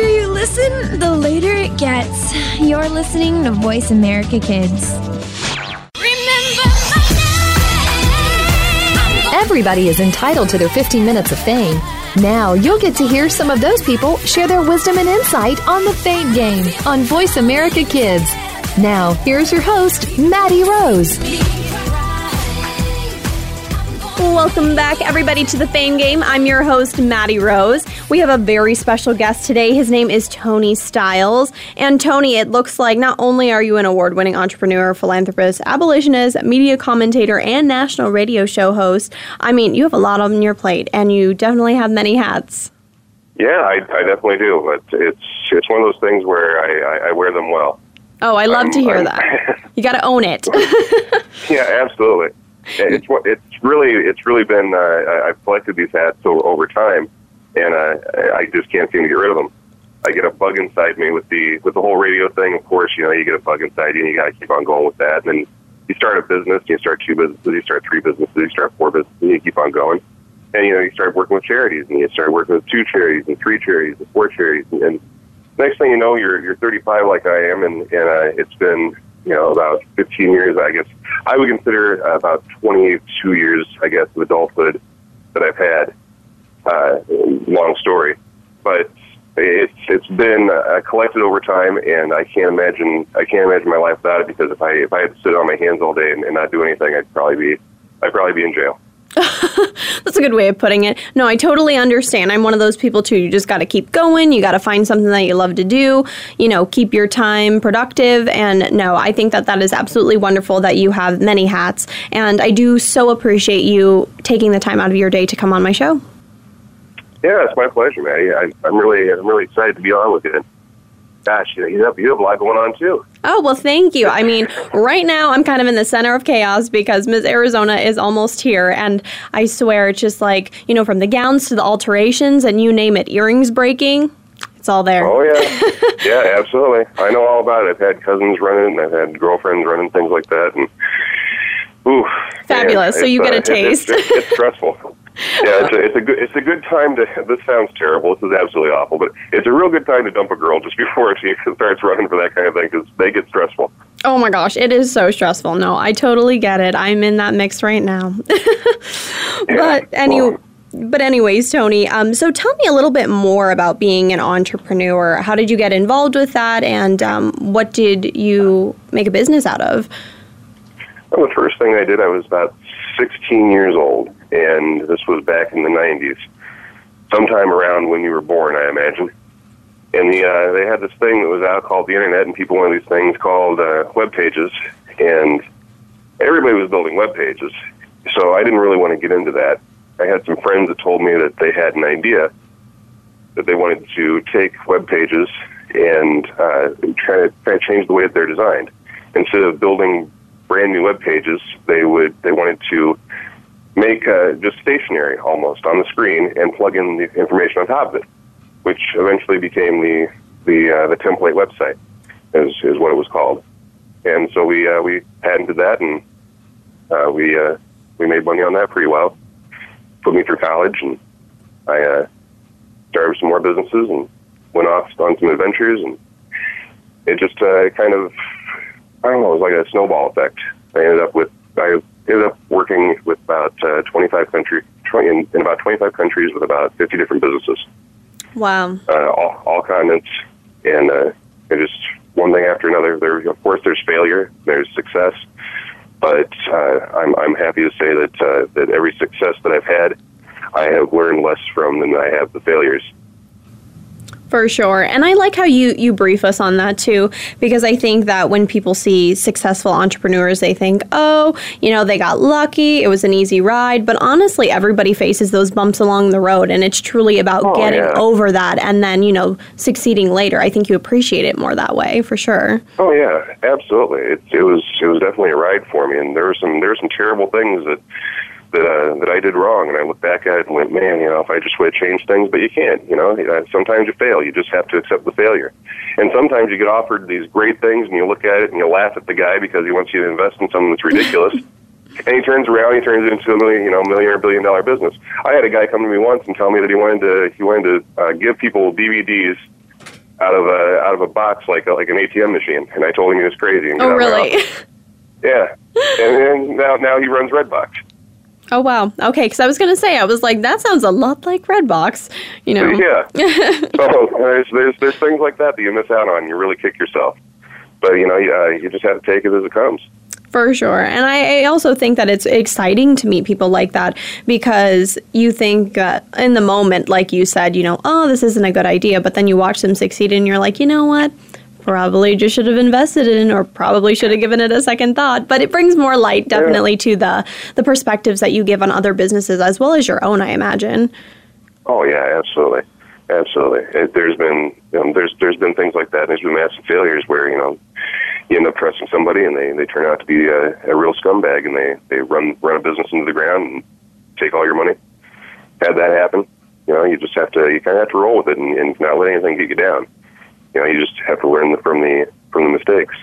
you listen, the later it gets. You're listening to Voice America Kids. Everybody is entitled to their 15 minutes of fame. Now you'll get to hear some of those people share their wisdom and insight on the Fame Game on Voice America Kids. Now, here's your host, Maddie Rose. Welcome back, everybody, to the Fame Game. I'm your host, Maddie Rose. We have a very special guest today. His name is Tony Stiles. And Tony, it looks like not only are you an award winning entrepreneur, philanthropist, abolitionist, media commentator, and national radio show host, I mean, you have a lot on your plate, and you definitely have many hats. Yeah, I, I definitely do. But it's it's one of those things where I, I, I wear them well. Oh, I love I'm- to hear I'm- that. You got to own it. Yeah, absolutely. It's what it's really it's really been. Uh, I've collected these hats over time, and uh, I just can't seem to get rid of them. I get a bug inside me with the with the whole radio thing. Of course, you know you get a bug inside you, and you got to keep on going with that. And then you start a business, you start two businesses, you start three businesses, you start four businesses, and you keep on going. And you know you start working with charities, and you start working with two charities, and three charities, and four charities, and, and next thing you know, you're you're 35 like I am, and and uh, it's been you know about 15 years, I guess. I would consider about 22 years, I guess, of adulthood that I've had. Uh, long story, but it's it's been uh, collected over time, and I can't imagine I can't imagine my life without it. Because if I if I had to sit on my hands all day and, and not do anything, I'd probably be I'd probably be in jail. That's a good way of putting it. No, I totally understand. I'm one of those people too. You just got to keep going. You got to find something that you love to do. You know, keep your time productive. And no, I think that that is absolutely wonderful that you have many hats. And I do so appreciate you taking the time out of your day to come on my show. Yeah, it's my pleasure, Maddie. I, I'm really I'm really excited to be on with you. Gosh, you know, you have you have a lot going on too. Oh, well, thank you. I mean, right now I'm kind of in the center of chaos because Miss Arizona is almost here. And I swear it's just like, you know, from the gowns to the alterations and you name it, earrings breaking, it's all there. Oh yeah, yeah, absolutely. I know all about it. I've had cousins running, and I've had girlfriends running things like that, and ooh, Fabulous. So you get uh, a it- it's- taste. It's, it's stressful. Yeah, it's a, it's a good it's a good time to. This sounds terrible. This is absolutely awful, but it's a real good time to dump a girl just before she starts running for that kind of thing because they get stressful. Oh my gosh, it is so stressful. No, I totally get it. I'm in that mix right now. but anyway. well- but anyways, Tony. Um, so tell me a little bit more about being an entrepreneur. How did you get involved with that, and um, what did you make a business out of? Well, the first thing I did, I was about 16 years old, and this was back in the 90s, sometime around when you were born, I imagine. And the uh, they had this thing that was out called the internet, and people wanted these things called uh, web pages, and everybody was building web pages. So I didn't really want to get into that. I had some friends that told me that they had an idea that they wanted to take web pages and uh, try to try to change the way that they're designed. Instead of building brand new web pages, they would they wanted to make uh, just stationary almost on the screen and plug in the information on top of it, which eventually became the the uh, the template website is is what it was called. And so we uh, we patented that and uh, we uh, we made money on that pretty well. Put me through college and I uh, started some more businesses and went off on some adventures and it just uh, kind of I don't know, it was like a snowball effect. I ended up with I ended up working with about uh, 25 country 20, in, in about 25 countries with about 50 different businesses, Wow. uh, all, all continents, and uh, it just one thing after another. There, of course, there's failure, there's success, but uh, I'm I'm happy to say that uh, that every success that I've had, I have learned less from than I have the failures. For sure. And I like how you, you brief us on that too, because I think that when people see successful entrepreneurs, they think, oh, you know, they got lucky, it was an easy ride. But honestly, everybody faces those bumps along the road, and it's truly about Oh, getting yeah. over that and then, you know, succeeding later. I think you appreciate it more that way, for sure. Oh yeah, absolutely. It, it was it was definitely a ride for me, and there were some there were some terrible things that that uh, that I did wrong, and I look back at it and went, man, you know, if I just would have changed things, but you can't. You know, sometimes you fail. You just have to accept the failure, and sometimes you get offered these great things, and you look at it and you laugh at the guy because he wants you to invest in something that's ridiculous. And he turns around, he turns it into a million, you know, million or billion dollar business. I had a guy come to me once and tell me that he wanted to, he wanted to uh, give people DVDs out of a out of a box like a, like an ATM machine, and I told him he was crazy. And Oh, out of my really? Yeah, and then now now he runs Redbox. Oh, wow. Okay, because I was going to say, I was like, that sounds a lot like Redbox. You know? Yeah. so there's, there's there's things like that that you miss out on. You really kick yourself. But you know, you, uh, you just have to take it as it comes. For sure. And I, I also think that it's exciting to meet people like that because you think uh, in the moment, like you said, you know, oh, this isn't a good idea. But then you watch them succeed and you're like, you know what? Probably just should have invested in or probably should have given it a second thought. But it brings more light definitely to the, the perspectives that you give on other businesses as well as your own, I imagine. Oh yeah, absolutely, absolutely. It, there's been you know, there's there's been things like that. There's been massive failures where you know you end up trusting somebody and they they turn out to be a, a real scumbag and they they run run a business into the ground and take all your money. Had that happen, you know, you just have to you kind of have to roll with it and, and not let anything get you down. You know, you just have to learn from the from the mistakes.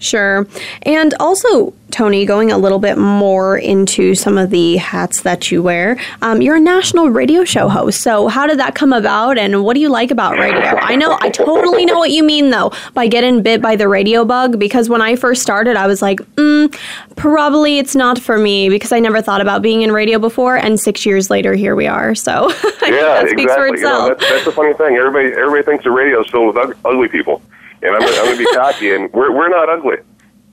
Sure. And also, Tony, going a little bit more into some of the hats that you wear, um, you're a national radio show host. So, how did that come about and what do you like about radio? I know, I totally know what you mean, though, by getting bit by the radio bug, because when I first started, I was like, mm, probably it's not for me because I never thought about being in radio before. And six years later, here we are. So, Yeah, that speaks for exactly. You know, itself. that's, that's the funny thing. Everybody everybody thinks the radio is filled with ugly people, and I'm, I'm going to be cocky, and we're we're not ugly.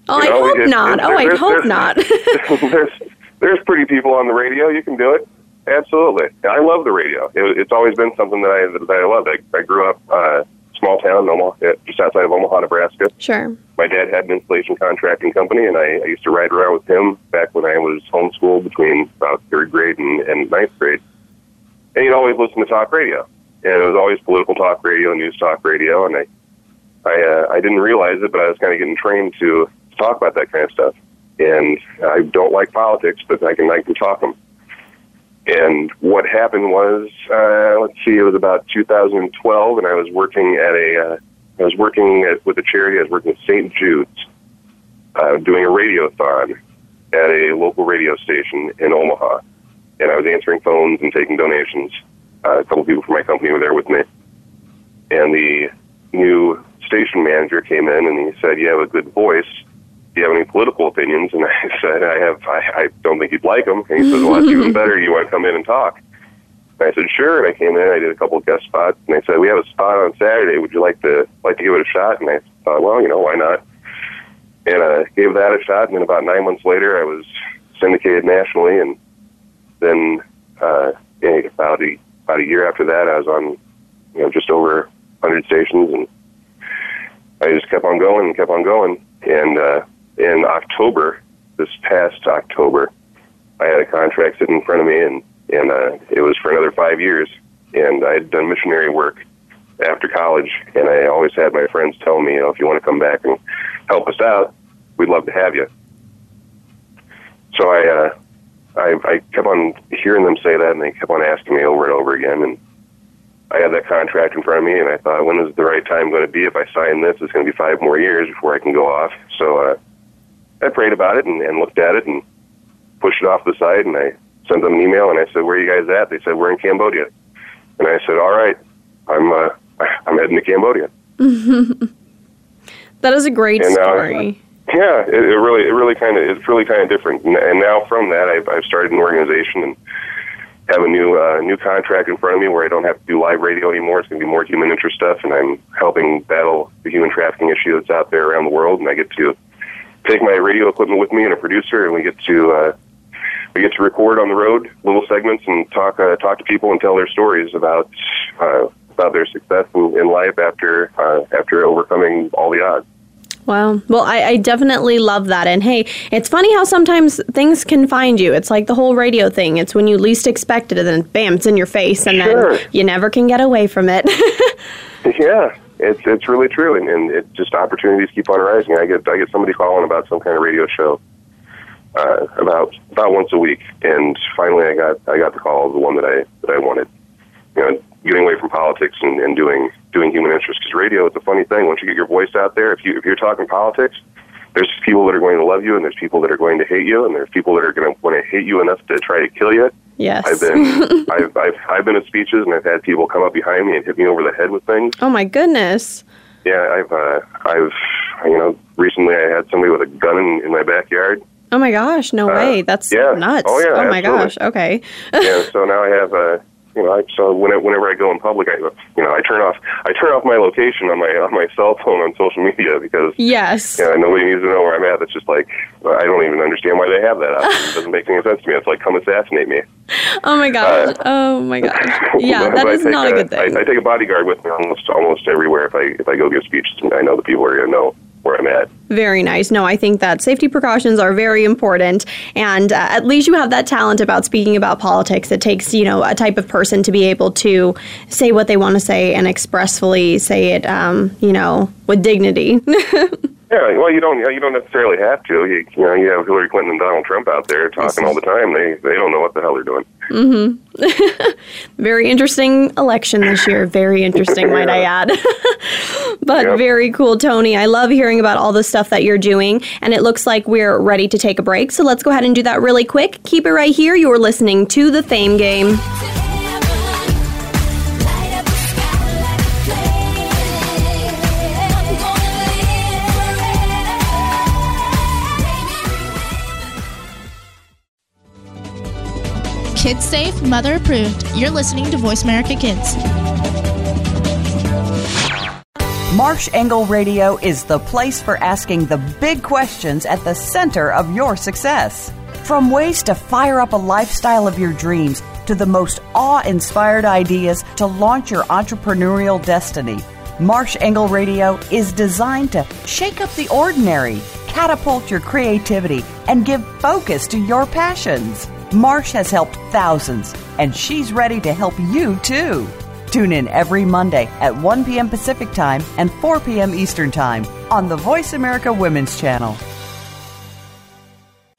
oh, You I know, hope it- not. it- oh, I hope there's- not. there's there's pretty people on the radio. You can do it. Absolutely. I love the radio. It, it's always been something that I that I love. I, I grew up uh, small town, Omaha, uh, just outside of Omaha, Nebraska. sure. My dad had an installation contracting company, and I, I used to ride around with him back when I was homeschooled between about third grade and, and ninth grade. And he'd always listen to talk radio, and it was always political talk radio, and news talk radio, and I I uh, I didn't realize it, but I was kind of getting trained to talk about that kind of stuff. And I don't like politics, but I can I can talk them. And what happened was, uh, let's see, it was about 2012, and I was working at a, uh, I was working at, with a charity. I was working at St. Jude's, uh, doing a radiothon at a local radio station in Omaha, and I was answering phones and taking donations. Uh, a couple people from my company were there with me, and the new station manager came in and he said, "You have a good voice. Do you have any political opinions?" And I said, "I have. I, I don't think you'd like them." And he said, "Well, that's even better. You want to come in and talk?" And I said, "Sure." And I came in. I did a couple of guest spots, and they said, "We have a spot on Saturday. Would you like to like to give it a shot?" And I thought, "Well, you know, why not?" And I gave that a shot. And then about nine months later, I was syndicated nationally, and then uh, about a about a year after that, I was on you know just over 100 stations, and I just kept on going and kept on going. And uh, in October, this past October, I had a contract sitting in front of me, and and uh, it was for another five years. And I had done missionary work after college, and I always had my friends tell me, you know, if you want to come back and help us out, we'd love to have you. So I, uh, I, I kept on hearing them say that, and they kept on asking me over and over again. And I had that contract in front of me, and I thought, when is the right time going to be? If I sign this, it's going to be five more years before I can go off. So uh, I prayed about it and, and looked at it and pushed it off the side, and I sent them an email, and I said, "Where are you guys at?" They said, "We're in Cambodia," and I said, "All right, I'm uh, I'm heading to Cambodia." That is a great And, uh, story. Yeah, it, it really, it really kind of, it's really kind of different. And, and now from that, I've, I've started an organization and have a new, uh, new contract in front of me where I don't have to do live radio anymore. It's going to be more human interest stuff, and I'm helping battle the human trafficking issue that's out there around the world. And I get to take my radio equipment with me and a producer, and we get to, uh, we get to record on the road little segments and talk, uh, talk to people and tell their stories about, uh, about their success in, life after, uh, after overcoming all the odds. Wow. Well, I, I definitely love that. And hey, it's funny how sometimes things can find you. It's like the whole radio thing. It's when you least expect it, and then bam, it's in your face, and Sure. then you never can get away from it. Yeah, it's it's really true, and, and it just opportunities keep on rising. I get I get somebody calling about some kind of radio show uh, about about once a week, and finally I got I got the call of the one that I that I wanted. You know, getting away from politics and, and doing doing human interest because radio it's a funny thing. Once you get your voice out there, if you if you're talking politics, there's people that are going to love you, and there's people that are going to hate you, and there's people that are going to want to hate you enough to try to kill you. Yes. I've been I've, I've I've been at speeches and I've had people come up behind me and hit me over the head with things. oh my goodness. Yeah, I've uh, I've you know recently I had somebody with a gun in, in my backyard. Oh my gosh, no way. That's Uh, yeah. nuts. Oh, yeah, my absolutely. gosh. Okay. yeah, so now I have uh, you know I, so whenever, whenever I go in public, I you know I turn off I turn off my location on my on my cell phone on social media because Yes. Yeah, nobody needs to know where I'm at. It's just like I don't even understand why they have that. Up. It doesn't make any sense to me. It's like come assassinate me. Oh my gosh. Uh, oh my gosh. Yeah, that I is take not a good thing. I, I take a bodyguard with me almost almost everywhere. If I if I go give speeches, I know the people are going to know where I'm at. Very nice. No, I think that safety precautions are very important, and uh, at least you have that talent about speaking about politics. It takes you know a type of person to be able to say what they want to say and expressfully say it, um, you know, with dignity. Yeah, well, you don't you don't necessarily have to. You, you know, you have Hillary Clinton and Donald Trump out there talking all the time. They they don't know what the hell they're doing. Mm-hmm. very interesting election this year. Very interesting, might I add. but Yep. very cool, Tony. I love hearing about all the stuff that you're doing, and it looks like we're ready to take a break. So let's go ahead and do that really quick. Keep it right here. You're listening to the Fame Game. Kids safe, mother approved. You're listening to Voice America Kids. Marsh Engle Radio is the place for asking the big questions at the center of your success. From ways to fire up a lifestyle of your dreams to the most awe inspired ideas to launch your entrepreneurial destiny, Marsh Engle Radio is designed to shake up the ordinary, catapult your creativity, and give focus to your passions. Marsh has helped thousands, and she's ready to help you too. Tune in every Monday at 1 p.m. Pacific Time and 4 p.m. Eastern Time on the Voice America Women's Channel.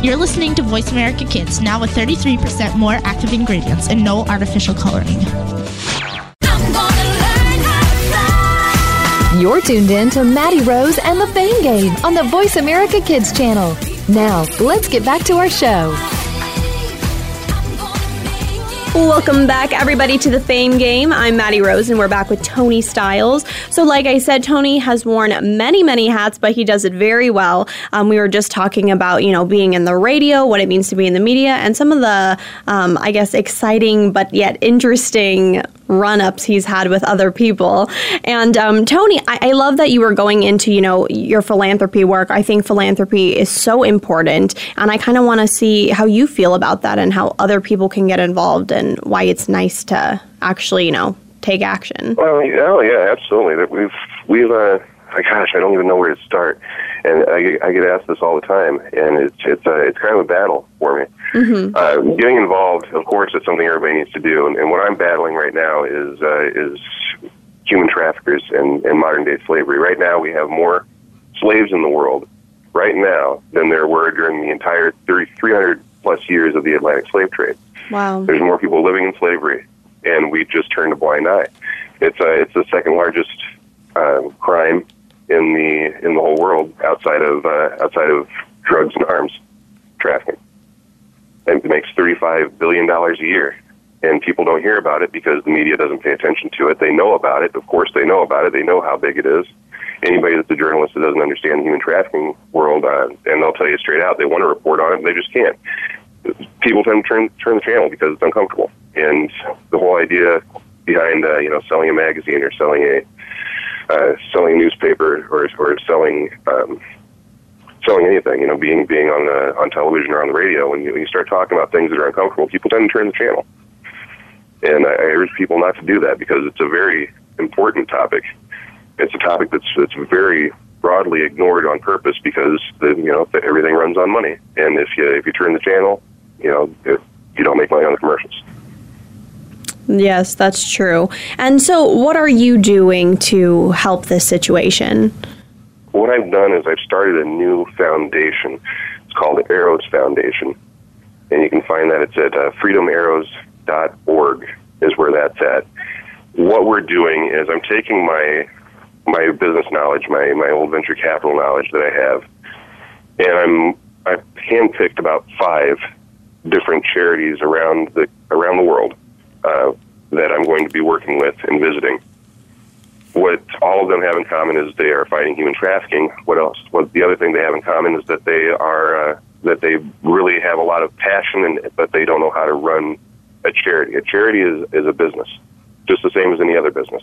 You're listening to Voice America Kids, now with 33% more active ingredients and no artificial coloring. You're tuned in to Maddie Rose and the Fame Game on the Voice America Kids channel. Now, let's get back to our show. Welcome back, everybody, to the Fame Game. I'm Maddie Rose, and we're back with Tony Stiles. So, like I said, Tony has worn many, many hats, but he does it very well. Um, we were just talking about, you know, being in the radio, what it means to be in the media, and some of the, um, I guess, exciting but yet interesting run ups he's had with other people. And um, Tony, I-, I love that you were going into, you know, your philanthropy work. I think philanthropy is so important, and I kind of want to see how you feel about that and how other people can get involved and why it's nice to actually, you know, take action. Well, oh yeah, absolutely. We've we've uh, gosh, I don't even know where to start, and I, get- I get asked this all the time, and it's it's uh, it's kind of a battle for me. Uh, getting involved, of course, is something everybody needs to do, and, and what I'm battling right now is uh, is human traffickers and, and modern day slavery. Right now, we have more slaves in the world right now than there were during the entire 30, 300 plus years of the Atlantic slave trade. Wow. There's more people living in slavery, and we just turned a blind eye. It's uh, it's the second largest uh, crime in the in the whole world outside of uh, outside of drugs and arms trafficking. And it makes thirty five billion dollars a year, and people don't hear about it because the media doesn't pay attention to it. They know about it, of course, they know about it. They know how big it is, anybody that's a journalist that doesn't understand the human trafficking world, uh, and they'll tell you straight out they want to report on it, they just can't. People tend to turn turn the channel because it's uncomfortable, and the whole idea behind uh, you know selling a magazine or selling a uh, selling newspaper or or selling um, selling anything, you know, being being on the on television or on the radio, when you, when you start talking about things that are uncomfortable, people tend to turn the channel. And I, I urge people not to do that because it's a very important topic. It's a topic that's that's very broadly ignored on purpose because the, you know everything runs on money, and if you if you turn the channel, you know it, you don't make money on the commercials. Yes, that's true. And so, what are you doing to help this situation? What I've done is I've started a new foundation. It's called the Arrows Foundation, and you can find that it's at uh, freedomarrows.org is where that's at. What we're doing is I'm taking my my business knowledge, my my old venture capital knowledge that I have, and I'm I've handpicked about five different charities around the around the world uh, that I'm going to be working with and visiting. What all of them have in common is they are fighting human trafficking. What else? What the other thing they have in common is that they are uh, that they really have a lot of passion, and but they don't know how to run a charity. A charity is is a business, just the same as any other business.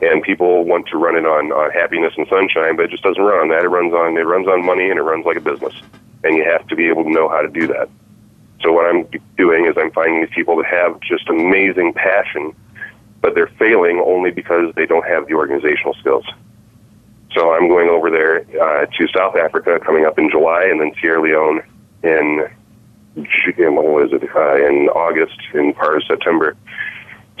And people want to run it on, on happiness and sunshine, but it just doesn't run on that. It runs on it runs on money, and it runs like a business. And you have to be able to know how to do that. So what I'm doing is I'm finding these people that have just amazing passion, but they're failing only because they don't have the organizational skills. So I'm going over there uh, to South Africa coming up in July, and then Sierra Leone in what was it uh, in August in part of September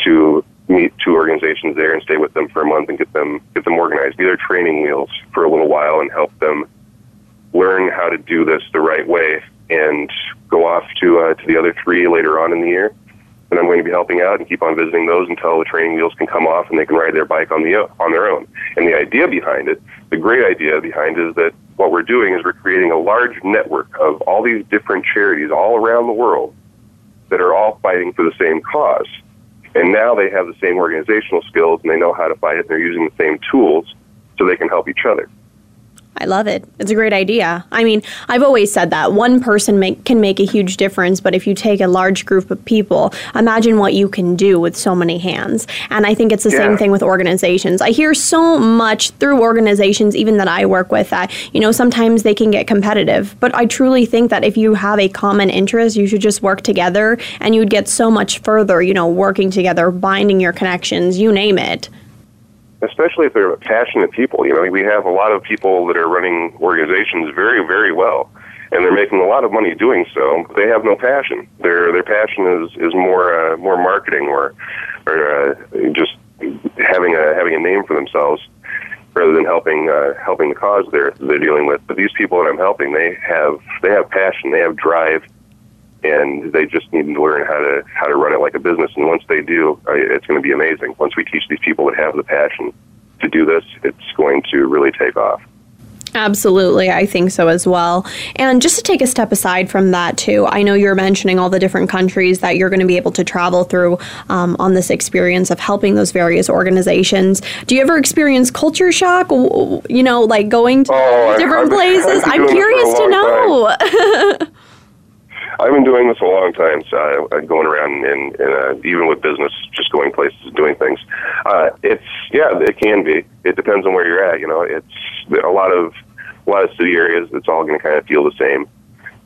to meet two organizations there and stay with them for a month and get them get them organized, be their training wheels for a little while, and help them learn how to do this the right way and go off to uh, to the other three later on in the year. And I'm going to be helping out and keep on visiting those until the training wheels can come off and they can ride their bike on the on their own. And the idea behind it, the great idea behind it, is that what we're doing is we're creating a large network of all these different charities all around the world that are all fighting for the same cause. And now they have the same organizational skills and they know how to fight it. And they're using the same tools so they can help each other. I love it. It's a great idea. I mean, I've always said that one person make, can make a huge difference, but if you take a large group of people, imagine what you can do with so many hands. And I think it's the yeah. same thing with organizations. I hear so much through organizations, even that I work with, that, you know, sometimes they can get competitive. But I truly think that if you have a common interest, you should just work together and you'd get so much further, you know, working together, binding your connections, you name it especially if they're passionate people. You know, we have a lot of people that are running organizations very, very well, and they're making a lot of money doing so. But they have no passion. Their their passion is is more uh, more marketing or or uh, just having a having a name for themselves rather than helping uh, helping the cause they're they're dealing with. But these people that I'm helping, they have they have passion, they have drive, and they just need to learn how to how to run it like a business. And once they do, it's going to be amazing. Once we teach these people that have the passion to do this, it's going to really take off. Absolutely, I think so as well. And just to take a step aside from that, too, I know you're mentioning all the different countries that you're going to be able to travel through um, on this experience of helping those various organizations. Do you ever experience culture shock? You know, like going to oh, different i places? I'm curious to know. I've been doing this a long time, so I, going around and, and uh, even with business, just going places and doing things. Uh, it's yeah, it can be. It depends on where you're at. You know, it's a lot of a lot of city areas. It's all going to kind of feel the same.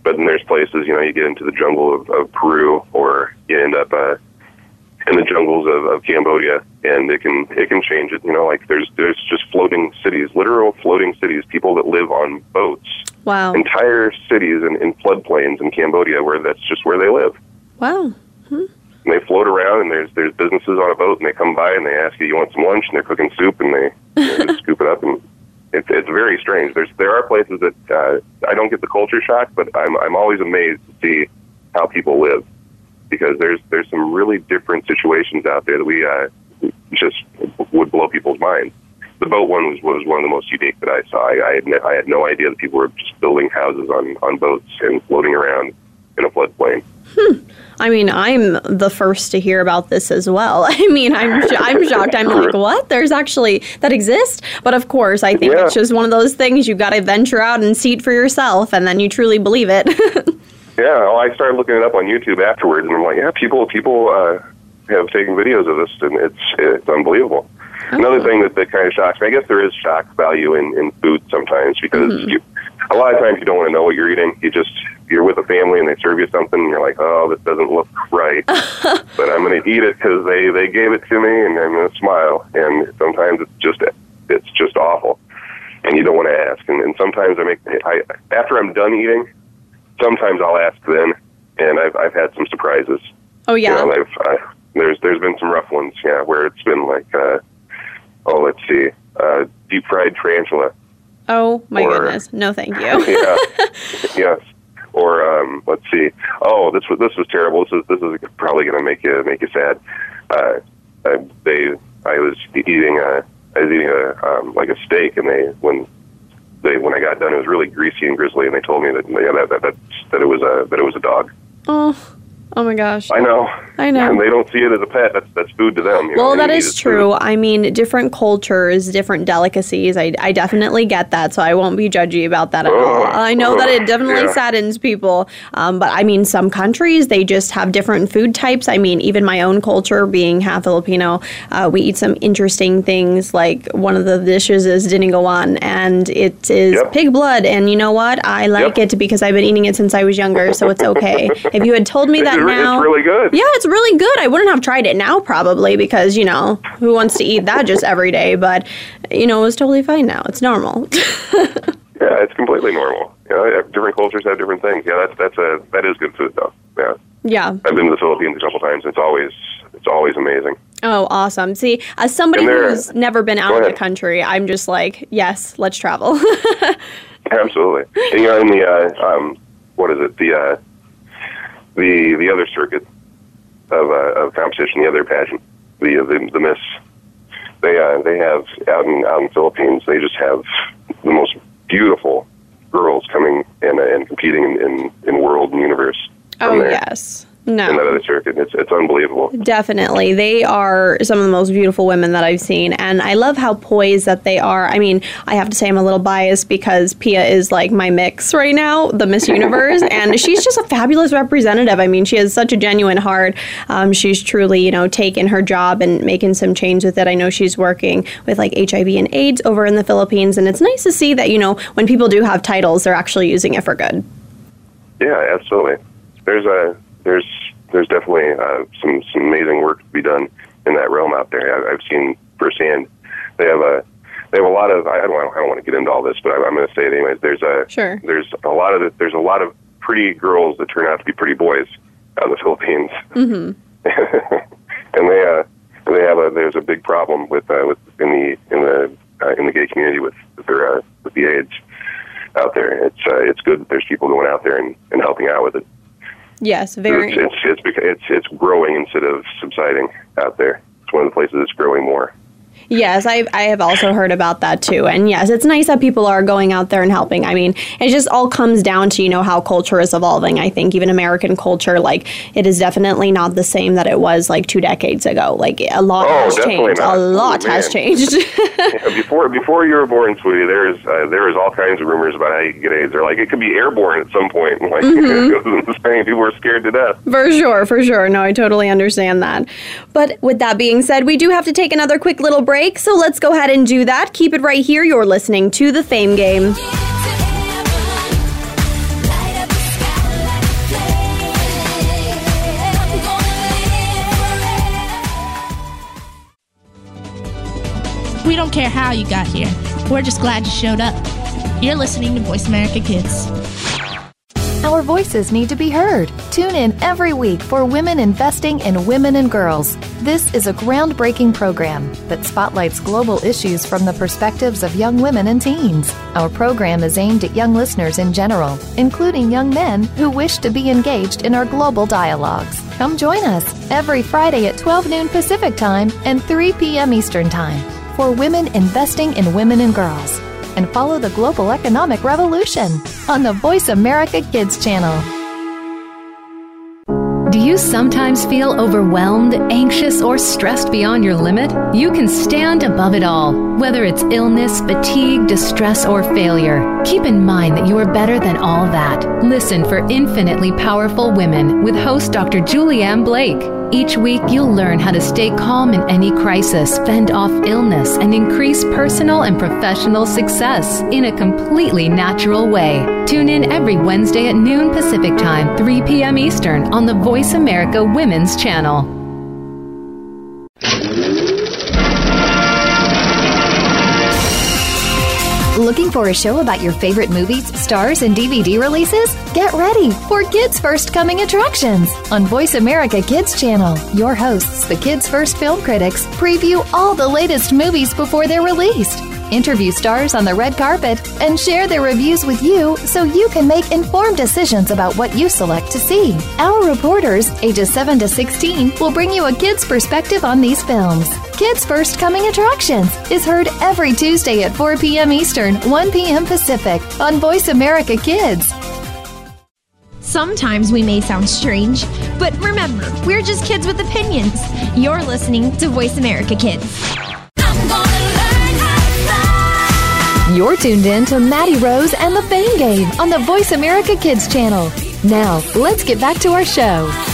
But then there's places, you know, you get into the jungle of, of Peru, or you end up uh, in the jungles of, of Cambodia, and it can it can change it. You know, like there's there's just floating cities, literal floating cities, people that live on boats Wow. Entire cities in, in floodplains in Cambodia where that's just where they live. Wow. Hmm. And they float around, and there's there's businesses on a boat, and they come by and they ask you, "You want some lunch?" And they're cooking soup, and they, they just scoop it up, and it's it's very strange. There's there are places that uh, I don't get the culture shock, but I'm I'm always amazed to see how people live because there's there's some really different situations out there that we uh, just would blow people's minds the boat one was, was one of the most unique that I saw. I, I, had, I had no idea that people were just building houses on, on boats and floating around in a floodplain. I mean, I'm the first to hear about this as well. I mean, I'm I'm shocked. I'm like, what? There's actually that exists. But of course, I think Yeah. it's just one of those things you've got to venture out and see it for yourself, and then you truly believe it. Yeah, well, I started looking it up on YouTube afterwards, and I'm like, yeah, people people uh, have taken videos of this, and it's it's unbelievable. Another thing that, that kind of shocks me, I guess there is shock value in, in food sometimes because you, a lot of times you don't want to know what you're eating. You just you're with a family and they serve you something, and you're like, oh, this doesn't look right, but I'm going to eat it because they they gave it to me, and I'm going to smile. And sometimes it's just it's just awful, and you don't want to ask. And, and sometimes I make I after I'm done eating sometimes I'll ask then, and I've I've had some surprises. oh yeah. You know, I've I, there's there's been some rough ones, yeah, where it's been like, uh, oh, let's see, uh, deep fried tarantula, oh my or- goodness. No, thank you. yeah, yes, or um, let's see, oh, this was this was terrible. This is this is probably going to make you make you sad. Uh, I, they I was eating a I was eating a um, like a steak, and they when they when I got done, it was really greasy and grisly, and they told me that yeah, that, that, that that it was a that it was a dog. oh, oh my gosh. I know. I know. And they don't see it as a pet. That's that's food to them. You know? Well, They that is true. food. I mean, different cultures, different delicacies. I, I definitely get that, so I won't be judgy about that at all. I know that it definitely yeah. saddens people, um, but I mean, some countries they just have different food types. I mean, even my own culture, being half Filipino, uh, we eat some interesting things. Like one of the dishes is dinuguan, and it is Yep. pig blood. And you know what? I like Yep. it because I've been eating it since I was younger, so it's okay. if you had told me that It's, now, it's really good. yeah, it's really good. I wouldn't have tried it now probably because, you know, who wants to eat that just every day? But, you know, it was totally fine now. It's normal. Yeah, it's completely normal. You know, different cultures have different things. Yeah, that's that's a that is good food though. Yeah, yeah. I've been to the Philippines a couple times. It's always it's always amazing. Oh, awesome. See, as somebody there- who's never been out of the country, I'm just like, yes, let's travel. Absolutely. And, you know, in the uh, um, what is it? The uh, the the other circuit of uh, of competition, the other pageant, the the, the Miss. They uh, they have out in out in the Philippines. They just have the most beautiful girls coming and uh, and competing in, in, in world and universe. oh, there, yes. In that No. other circuit, it's it's unbelievable. Definitely. They are some of the most beautiful women that I've seen. And I love how poised that they are. I mean, I have to say I'm a little biased because Pia is like my mix right now, the Miss Universe. and she's just a fabulous representative. I mean, she has such a genuine heart. Um, she's truly, you know, taken her job and making some change with it. I know she's working with like HIV and AIDS over in the Philippines. And it's nice to see that, you know, when people do have titles, they're actually using it for good. Yeah, absolutely. There's a there's there's definitely uh, some some amazing work to be done in that realm out there. I, I've seen firsthand. They have a they have a lot of I don't I don't want to get into all this, but I, I'm going to say it anyways. There's a Sure. there's a lot of there's a lot of pretty girls that turn out to be pretty boys out in the Philippines. and they uh they have a there's a big problem with uh, with in the in the uh, in the gay community with with their uh, with the AIDS out there. It's uh, it's good that there's people going out there and, and helping out with it. Yes, very. It's it's it's, it's it's growing instead of subsiding out there. It's one of the places that's growing more. Yes, I, I have also heard about that too. And yes, it's nice that people are going out there and helping. I mean, it just all comes down to, you know, how culture is evolving. I think even American culture, like, it is definitely not the same that it was like two decades ago. Like, a lot Oh, has changed. not. A lot Oh, has changed. Before before you were born, sweetie, there's uh, there was all kinds of rumors about how you could get AIDS. They're like it could be airborne at some point. Like Mm-hmm. it Spain, people were scared to death. for sure, for sure. No, I totally understand that. But with that being said, we do have to take another quick little break. So let's go ahead and do that. Keep it right here. You're listening to The Fame Game. We don't care how you got here. We're just glad you showed up. You're listening to Voice America Kids. Our voices need to be heard. Tune in every week for Women Investing in Women and Girls. This is a groundbreaking program that spotlights global issues from the perspectives of young women and teens. Our program is aimed at young listeners in general, including young men who wish to be engaged in our global dialogues. Come join us every Friday at 12 noon Pacific Time and 3 p.m. Eastern Time for Women Investing in Women and Girls and follow the global economic revolution on the Voice America Kids channel. Do you sometimes feel overwhelmed, anxious, or stressed beyond your limit? You can stand above it all, whether it's illness, fatigue, distress, or failure. Keep in mind that you are better than all that. Listen for Infinitely Powerful Women with host Dr. Julianne Blake. Each week, you'll learn how to stay calm in any crisis, fend off illness, and increase personal and professional success in a completely natural way. Tune in every Wednesday at noon Pacific Time, 3 p.m. Eastern on the Voice America Women's Channel. Looking for a show about your favorite movies, stars, and DVD releases? Get ready for Kids First Coming Attractions on Voice America Kids Channel. Your hosts, the Kids First Film Critics, preview all the latest movies before they're released interview stars on the red carpet, and share their reviews with you so you can make informed decisions about what you select to see. Our reporters, ages 7 to 16, will bring you a kid's perspective on these films. Kids First Coming Attractions is heard every Tuesday at 4 p.m. Eastern, 1 p.m. Pacific on Voice America Kids. Sometimes we may sound strange, but remember, we're just kids with opinions. You're listening to Voice America Kids. You're tuned in to Maddie Rose and the Fame Game on the Voice America Kids channel. Now, let's get back to our show.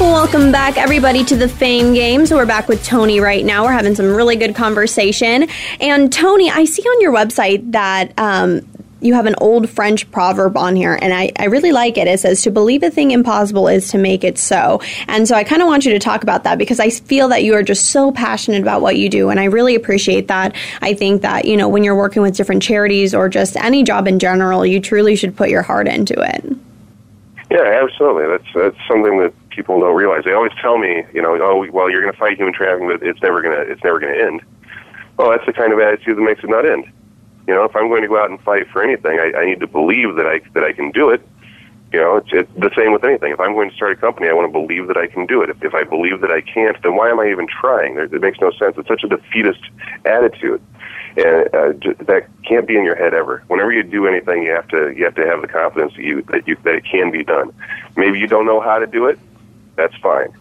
Welcome back, everybody, to the Fame Games. We're back with Tony right now. We're having some really good conversation. And Tony, I see on your website that um, you have an old French proverb on here, and I, I really like it. It says, To believe a thing impossible is to make it so. And so I kind of want you to talk about that because I feel that you are just so passionate about what you do, and I really appreciate that. I think that, you know, when you're working with different charities or just any job in general, you truly should put your heart into it. Yeah, absolutely. That's that's something that people don't realize. They always tell me, you know, oh, well, you're going to fight human trafficking, but it's never going to it's never going to end. Well, that's the kind of attitude that makes it not end. You know, if I'm going to go out and fight for anything, I, I need to believe that I that I can do it. You know, it's, it's the same with anything. If I'm going to start a company, I want to believe that I can do it. If, if I believe that I can't, then why am I even trying? There, it makes no sense. It's such a defeatist attitude, and uh, j- that can't be in your head ever. Whenever you do anything, you have to you have to have the confidence that you that you that it can be done. Maybe you don't know how to do it. That's fine,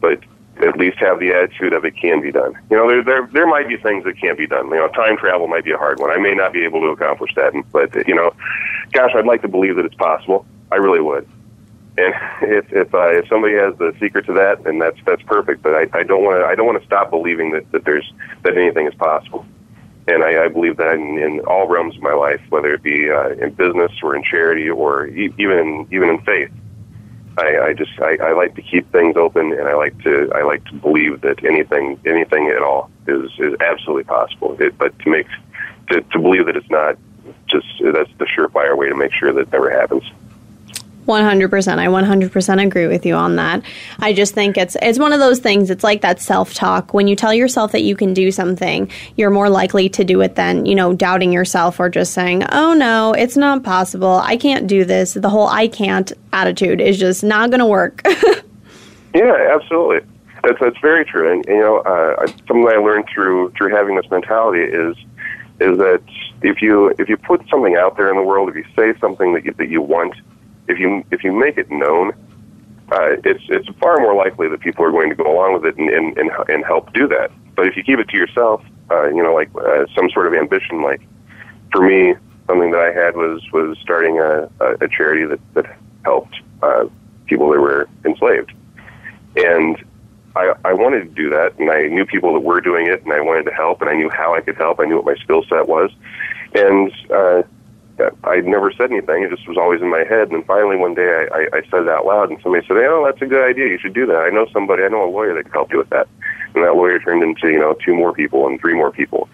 but at least have the attitude of it can be done. You know, there there there might be things that can't be done. You know, time travel might be a hard one. I may not be able to accomplish that, but you know, gosh, I'd like to believe that it's possible. I really would. And if if uh, if somebody has the secret to that, then that's that's perfect. But I, I don't want to I don't want to stop believing that, that there's that anything is possible. And I, I believe that in, in all realms of my life, whether it be uh, in business or in charity or e- even even in faith. I, I just I, I like to keep things open, and I like to I like to believe that anything anything at all is is absolutely possible. It, but to make to, to believe that it's not, just that's the surefire way to make sure that it never happens. 100%. I 100% agree with you on that. I just think it's it's one of those things. It's like that self-talk. When you tell yourself that you can do something, you're more likely to do it than, you know, doubting yourself or just saying, "Oh no, it's not possible. I can't do this." The whole I can't attitude is just not going to work. yeah, absolutely. That's that's very true. And you know, uh, something I learned through through having this mentality is is that if you if you put something out there in the world, if you say something that you, that you want, if you if you make it known, uh, it's it's far more likely that people are going to go along with it and and, and, and help do that. But if you keep it to yourself, uh, you know, like uh, some sort of ambition, like for me, something that I had was was starting a, a, a charity that that helped uh, people that were enslaved, and I, I wanted to do that, and I knew people that were doing it, and I wanted to help, and I knew how I could help. I knew what my skill set was, and uh, I never said anything. It just was always in my head. And then finally, one day, I, I, I said it out loud, and somebody said, "Oh, that's a good idea. You should do that. I know somebody. I know a lawyer that could help you with that." And that lawyer turned into you know two more people and three more people,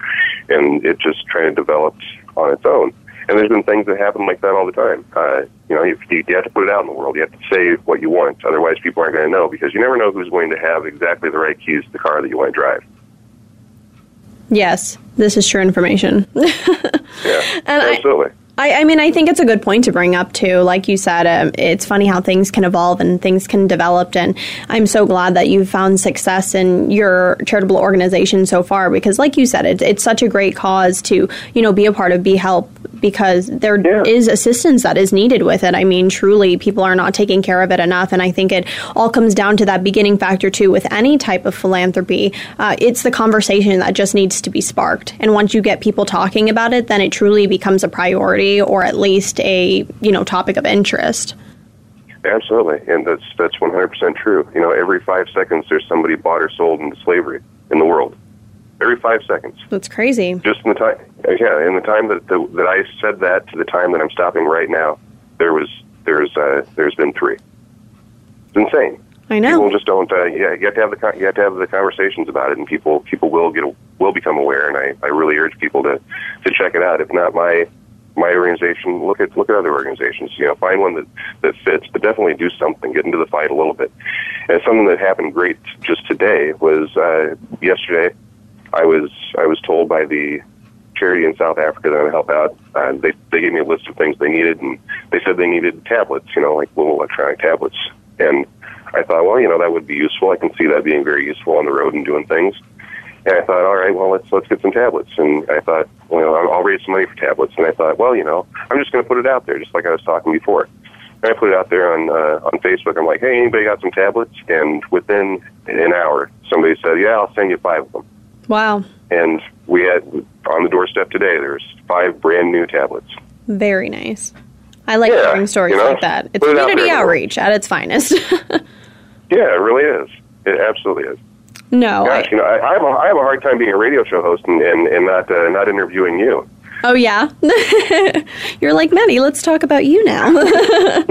and it just kind of developed on its own. And there's been things that happen like that all the time. Uh, you know, you, you have to put it out in the world. You have to say what you want. Otherwise, people aren't going to know because you never know who's going to have exactly the right keys to the car that you want to drive. Yes, this is true information. yeah, and absolutely. I, I, I, mean, I think it's a good point to bring up too. Like you said, um, it's funny how things can evolve and things can develop. And I'm so glad that you've found success in your charitable organization so far because, like you said, it, it's such a great cause to you know be a part of, be help, because there yeah. is assistance that is needed with it. I mean, truly, people are not taking care of it enough. And I think it all comes down to that beginning factor, too, with any type of philanthropy. Uh, it's the conversation that just needs to be sparked. And once you get people talking about it, then it truly becomes a priority or at least a, you know, topic of interest. Absolutely, and that's that's one hundred percent true. You know, every five seconds there's somebody bought or sold into slavery in the world. Every five seconds. That's crazy. Just in the time, yeah, in the time that the, that I said that to the time that I'm stopping right now, there was there's uh, there's been three. It's insane. I know. People just don't. Uh, yeah, you have to have the you have to have the conversations about it, and people people will get will become aware. And I, I really urge people to to check it out. If not my my organization, look at look at other organizations. You know, find one that that fits, but definitely do something. Get into the fight a little bit. And something that happened great just today was uh, yesterday. I was I was told by the charity in South Africa that going to help out. Uh, they they gave me a list of things they needed, and they said they needed tablets. You know, like little electronic tablets. And I thought, well, you know, that would be useful. I can see that being very useful on the road and doing things. And I thought, all right, well, let's let's get some tablets. And I thought, well, I'll, I'll raise some money for tablets. And I thought, well, you know, I'm just going to put it out there, just like I was talking before. And I put it out there on uh, on Facebook. I'm like, hey, anybody got some tablets? And within an hour, somebody said, yeah, I'll send you five of them. Wow. And we had on the doorstep today. There's five brand new tablets. Very nice. I like yeah, hearing stories you know, like that. It's community it outreach at its finest. yeah, it really is. It absolutely is. No, gosh, I, you know, I, I, have a, I have a hard time being a radio show host and and, and not uh, not interviewing you. Oh yeah, you're like Maddie. Let's talk about you now. yeah,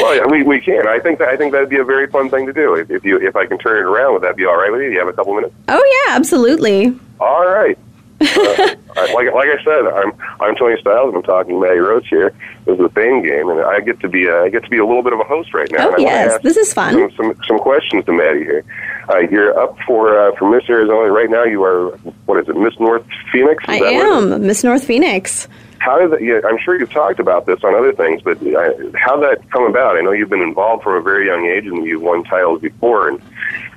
well, yeah, we we can. I think that I think that'd be a very fun thing to do. If, if you if I can turn it around, would that be all right with you? Do you have a couple minutes? Oh yeah, absolutely. All right. uh, like like I said, I'm I'm Tony Stiles and I'm talking to Maddie Rose here. This is a Fame game, and I get to be a, I get to be a little bit of a host right now. Oh yes, this is fun. Some, some, some questions to Maddie here. Uh, you're up for uh, for Miss Arizona right now. You are what is it, Miss North Phoenix? Is I am Miss North Phoenix. How did that? Yeah, I'm sure you've talked about this on other things, but uh, how that come about? I know you've been involved from a very young age, and you've won titles before. And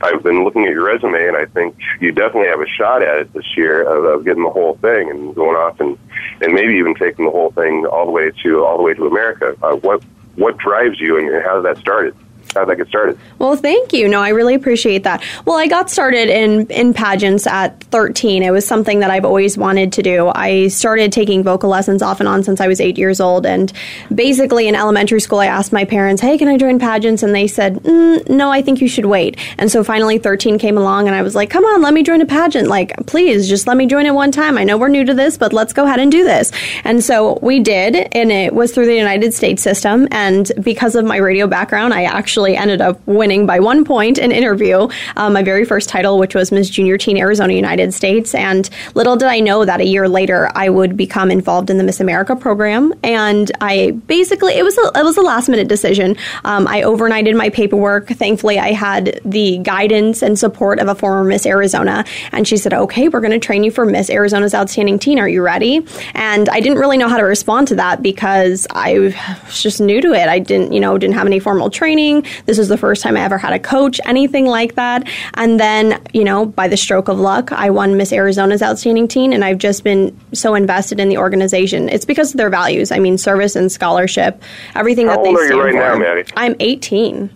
I've been looking at your resume, and I think you definitely have a shot at it this year of, of getting the whole thing and going off and and maybe even taking the whole thing all the way to all the way to America. Uh, what what drives you, and how did that started? How did that get started? Well, thank you. No, I really appreciate that. Well, I got started in in pageants at 13. It was something that I've always wanted to do. I started taking vocal lessons off and on since I was eight years old, and basically in elementary school, I asked my parents, "Hey, can I join pageants?" And they said, mm, "No, I think you should wait." And so finally, 13 came along, and I was like, "Come on, let me join a pageant. Like, please, just let me join it one time. I know we're new to this, but let's go ahead and do this." And so we did, and it was through the United States system. And because of my radio background, I actually actually ended up winning by one point an interview, um, my very first title, which was Miss Junior Teen Arizona United States. And little did I know that a year later I would become involved in the Miss America program. And I basically it was a, it was a last minute decision. Um, I overnighted my paperwork. Thankfully, I had the guidance and support of a former Miss Arizona, and she said, "Okay, we're going to train you for Miss Arizona's Outstanding Teen. Are you ready?" And I didn't really know how to respond to that because I was just new to it. I didn't, you know, didn't have any formal training. This was the first time I ever had a coach, anything like that. And then, you know, by the stroke of luck, I won Miss Arizona's Outstanding Teen, and I've just been so invested in the organization. It's because of their values. I mean, service and scholarship, everything How that they stand for. How old are you right now, Maddie? I'm 18.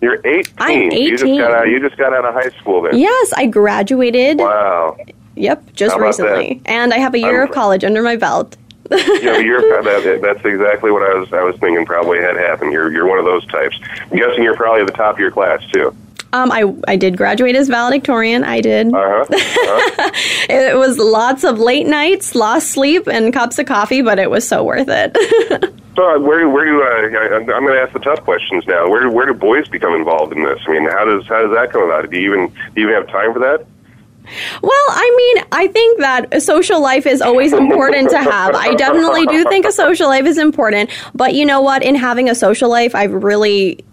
You're 18. I'm 18. You just got out, you just got out of high school then. Yes, I graduated. Wow. Yep, just recently. That? And I have a year I'm, of college under my belt yeah, you're that, that's exactly what I was I was thinking probably had happened. You're you're one of those types. I'm guessing you're probably at the top of your class too. Um, I, I did graduate as valedictorian. I did. Uh-huh. Uh-huh. it was lots of late nights, lost sleep, and cups of coffee, but it was so worth it. so uh, where where do uh, I'm going to ask the tough questions now? Where where do boys become involved in this? I mean, how does how does that come about? Do you even do you even have time for that? Well, I mean, I think that a social life is always important to have. I definitely do think a social life is important. But you know what? In having a social life, I've really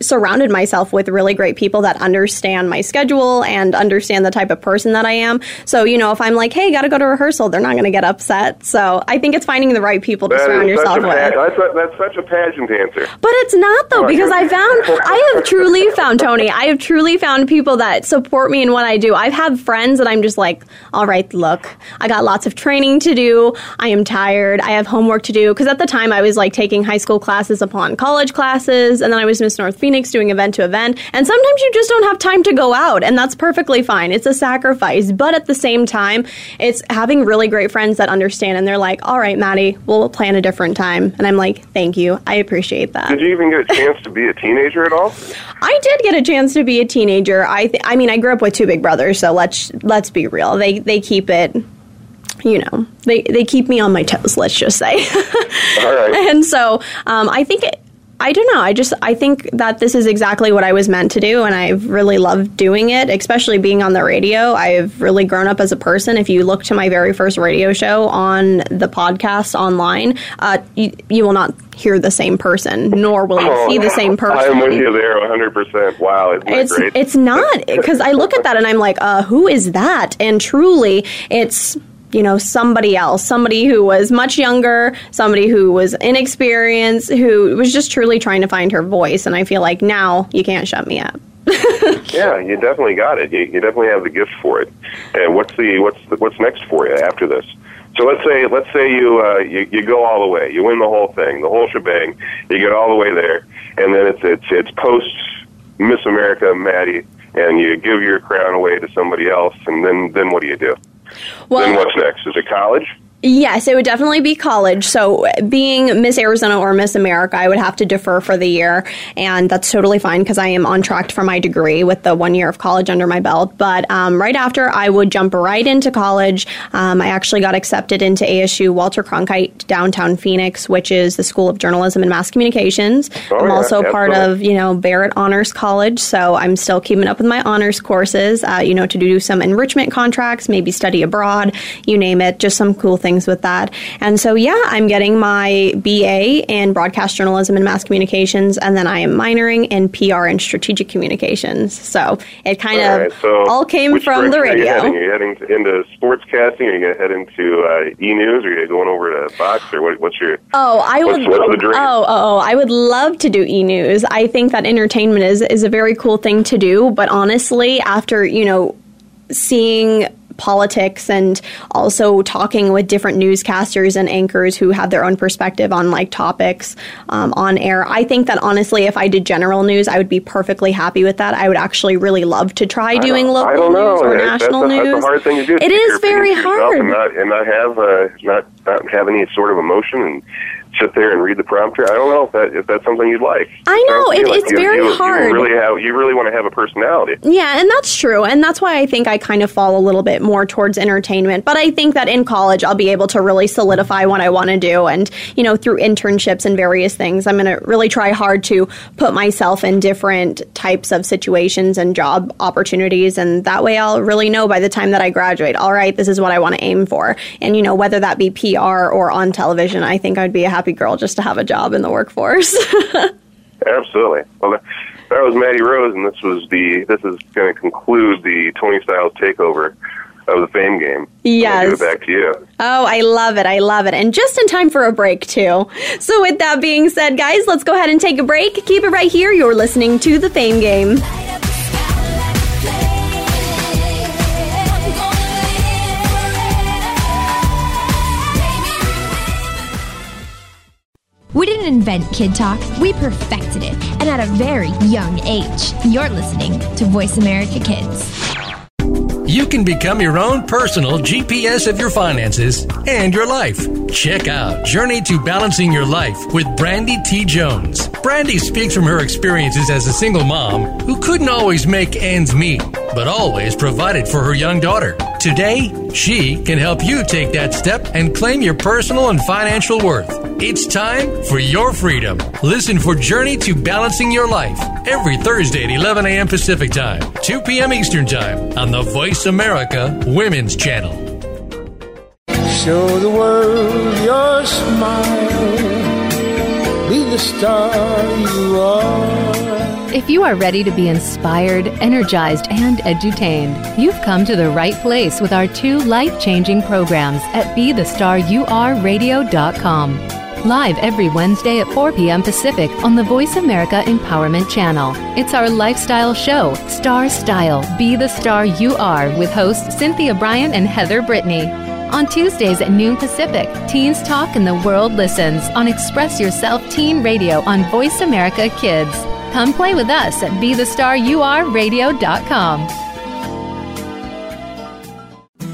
surrounded myself with really great people that understand my schedule and understand the type of person that I am. So, you know, if I'm like, hey, got to go to rehearsal, they're not going to get upset. So I think it's finding the right people to That surround yourself with. that's, a, that's such a pageant answer. But it's not though, Oh, because I found I have truly found Tony. I have truly found people that support me in what I do. I've had friends that I'm just like, all right, look, I got lots of training to do. I am tired. I have homework to do because at the time I was like taking high school classes upon college classes, and then I was Miss North Phoenix doing event to event. And sometimes you just don't have time to go out, and that's perfectly fine. It's a sacrifice, but at the same time, it's having really great friends that understand, and they're like, all right, Maddie, we'll plan a different time. And I'm like, thank you. I appreciate that. Did you even get a chance to be a teenager at all? I did get a chance to be a teenager. I th- I mean, I grew up with two big brothers, so let's let's be real. They they keep it you know, they they keep me on my toes, let's just say. All right. and so, um, I think it, I don't know. I just I think that this is exactly what I was meant to do, and I've really loved doing it. Especially being on the radio, I've really grown up as a person. If you look to my very first radio show on the podcast online, uh, you, you will not hear the same person, nor will you see the same person. Oh, I'm with you there 100%. Wow, It's great? it's not because I look at that and I'm like, uh, who is that? And truly, it's you know somebody else, somebody who was much younger, somebody who was inexperienced, who was just truly trying to find her voice. And I feel like now you can't shut me up. yeah, you definitely got it. You, you definitely have the gift for it. And what's the what's the, what's next for you after this? So let's say let's say you, uh, you you go all the way, you win the whole thing, the whole shebang. You get all the way there, and then it's it's it's post Miss America, Maddie, and you give your crown away to somebody else, and then then what do you do? Well, then what's next? Is it college? Yes, it would definitely be college. So, being Miss Arizona or Miss America, I would have to defer for the year, and that's totally fine because I am on track for my degree with the one year of college under my belt. But um, right after, I would jump right into college. Um, I actually got accepted into ASU Walter Cronkite downtown Phoenix, which is the School of Journalism and Mass Communications. Oh, I'm yeah, also part absolutely. of you know Barrett Honors College, so I'm still keeping up with my honors courses. Uh, you know, to do some enrichment contracts, maybe study abroad, you name it. Just some cool things with that. And so, yeah, I'm getting my BA in broadcast journalism and mass communications, and then I am minoring in PR and strategic communications. So it kind All of right, so all came from the radio. Are you heading? Are you heading to- into sportscasting? Are you going to head into uh, e news? Or are you going over to Fox? Or what, what's your Oh, I What's- would. what's? Oh, oh, oh, I would love to do e news. I think that entertainment is is a very cool thing to do. But honestly, after you know, seeing politics and also talking with different newscasters and anchors who have their own perspective on like topics um, on air. I think that honestly, if I did general news, I would be perfectly happy with that. I would actually really love to try doing local I don't know. news or national that's a, news. That's a hard thing to do. It is very hard. And not, and not have uh, not not have any sort of emotion and sit there and read the prompter. I don't know if that if that's something you'd like. I know, it- like it's you, very you, hard. You really have you really want to have a personality. Yeah, and that's true. And that's why I think I kind of fall a little bit more towards entertainment. But I think that in college, I'll be able to really solidify what I want to do. And, you know, through internships and various things, I'm going to really try hard to put myself in different types of situations and job opportunities. And that way I'll really know by the time that I graduate, all right, this is what I want to aim for. And, you know, whether that be PR or on television, I think I'd be a happy girl just to have a job in the workforce. Absolutely. Well, that, that was Maddie Rose, and this was the this is going to conclude the Tony Stiles takeover of the Fame game. Yes. Give it back to you. Oh, I love it. I love it. And just in time for a break, too. So, with that being said, guys, let's go ahead and take a break. Keep it right here. You're listening to The Fame Game. We didn't invent Kid Talk, we perfected it, and at a very young age. You're listening to Voice America Kids. You can become your own personal GPS of your finances and your life. Check out Journey to Balancing Your Life with Brandy T. Jones. Brandy speaks from her experiences as a single mom who couldn't always make ends meet, but always provided for her young daughter. Today, she can help you take that step and claim your personal and financial worth. It's time for your freedom. Listen for Journey to Balancing Your Life every Thursday at 11 a.m. Pacific Time, 2 p.m. Eastern Time on the Voice America Women's Channel. Show the world your smile. Be the star you are. If you are ready to be inspired, energized, and edutained, you've come to the right place with our two life changing programs at BeTheStarURadio.com. Live every Wednesday at 4 p.m. Pacific on the Voice America Empowerment Channel. It's our lifestyle show, Star Style Be the Star You Are, with hosts Cynthia Bryan and Heather Brittany. On Tuesdays at noon Pacific, Teens Talk and the World Listens on Express Yourself Teen Radio on Voice America Kids. Come play with us at BeTheStarURadio.com.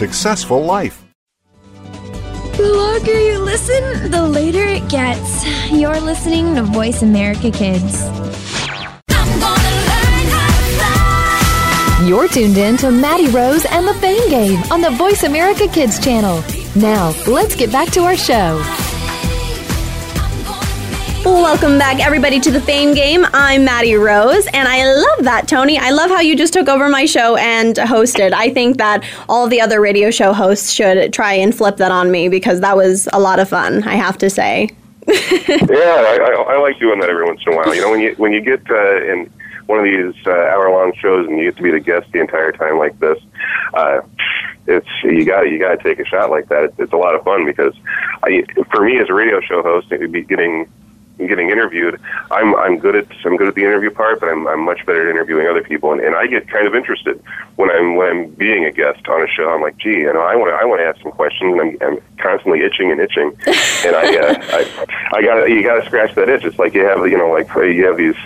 successful life. The longer you listen, the later it gets. You're listening to Voice America Kids. You're tuned in to Maddie Rose and the Fame Game on the Voice America Kids channel. Now, let's get back to our show. Welcome back, everybody, to the Fame Game. I'm Maddie Rose, and I love that, Tony. I love how you just took over my show and hosted. I think that all the other radio show hosts should try and flip that on me because that was a lot of fun, I have to say. yeah, I, I, I like doing that every once in a while. You know, when you when you get uh, in one of these uh, hour-long shows and you get to be the guest the entire time like this, uh, it's you got you got to take a shot like that. It's, it's a lot of fun because I, for me as a radio show host, it'd be getting getting interviewed, I'm I'm good at I'm good at the interview part, but I'm I'm much better at interviewing other people, and, and I get kind of interested when I'm when I'm being a guest on a show. I'm like, gee, you know, I want to I want to ask some questions, and I'm, I'm constantly itching and itching, and I uh, I I got you got to scratch that itch. It's like you have you know like you have these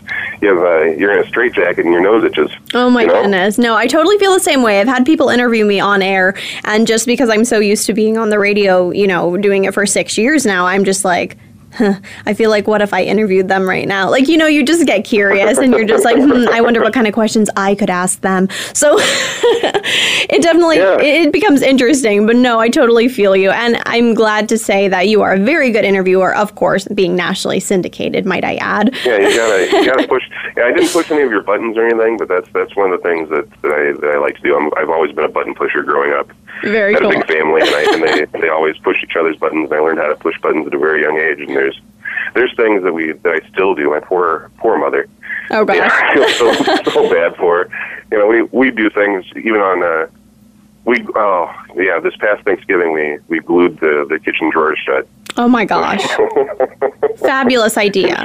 you have uh, you're in a straitjacket and your nose itches. Oh my you know? goodness. No, I totally feel the same way. I've had people interview me on air and just because I'm so used to being on the radio, you know, doing it for 6 years now, I'm just like I feel like what if I interviewed them right now? Like, you know, you just get curious and you're just like, hmm, I wonder what kind of questions I could ask them. So it definitely Yeah. it, it becomes interesting, but no, I totally feel you. And I'm glad to say that you are a very good interviewer, of course, being nationally syndicated, might I add. Yeah, you gotta you gotta push. Yeah, I didn't push any of your buttons or anything, but that's that's one of the things that, that I that I like to do. I'm, I've always been a button pusher growing up. Very had cool. a big family, and, I, and they they always push each other's buttons. And I learned how to push buttons at a very young age. And there's there's things that we that I still do. My poor poor mother. Oh gosh. Yeah, I feel so so bad for her. You know, we we do things even on. Uh, we oh yeah, this past Thanksgiving we we glued the the kitchen drawers shut. Oh my gosh. Fabulous idea.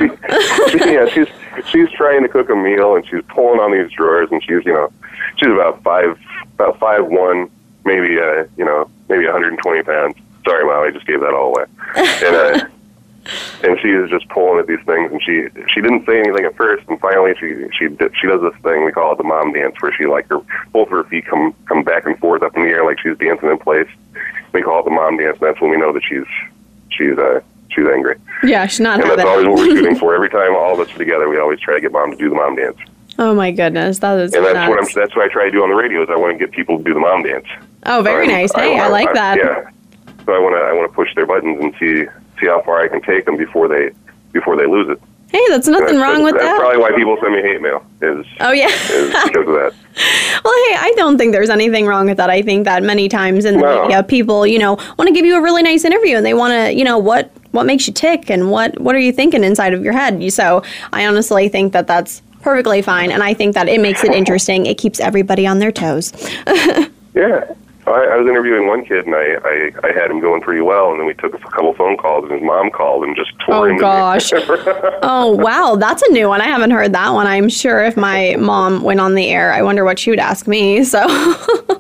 she yeah, she's she's trying to cook a meal and she's pulling on these drawers and she's you know she's about five about five one maybe uh you know maybe 120 pounds. Sorry, mom, I just gave that all away. And uh, and she is just pulling at these things and she she didn't say anything at first and finally she she did- she does this thing we call it the mom dance where she like her both of her feet come come back and forth up in the air like she's dancing in place. We call it the mom dance. And that's when we know that she's she's uh she's angry. Yeah, she's not And having that's always what we're shooting for. Every time all of us are together, we always try to get mom to do the mom dance. Oh my goodness, that is And that's what I'm. That's what I try to do on the radio. Is I want to get people to do the mom dance. Oh, very So nice. Hey, I, like that. Yeah. So I want to. I want to push their buttons and see see how far I can take them before they before they lose it. Hey, that's nothing that's, wrong with that's that. That's probably why people send me hate mail. Is Oh yeah. is because of that. Well, hey, I don't think there's anything wrong with that. I think that many times in the No. media, people, you know, want to give you a really nice interview and they want to, you know, what what makes you tick and what what are you thinking inside of your head. So I honestly think that that's perfectly fine, and I think that it makes it interesting. It keeps everybody on their toes. Yeah. I, I was interviewing one kid and I, I I had him going pretty well, and then we took a couple phone calls, and his mom called and just tore oh, him. Oh, gosh. oh wow, that's a new one. I haven't heard that one. I'm sure if my mom went on the air, I wonder what she would ask me. So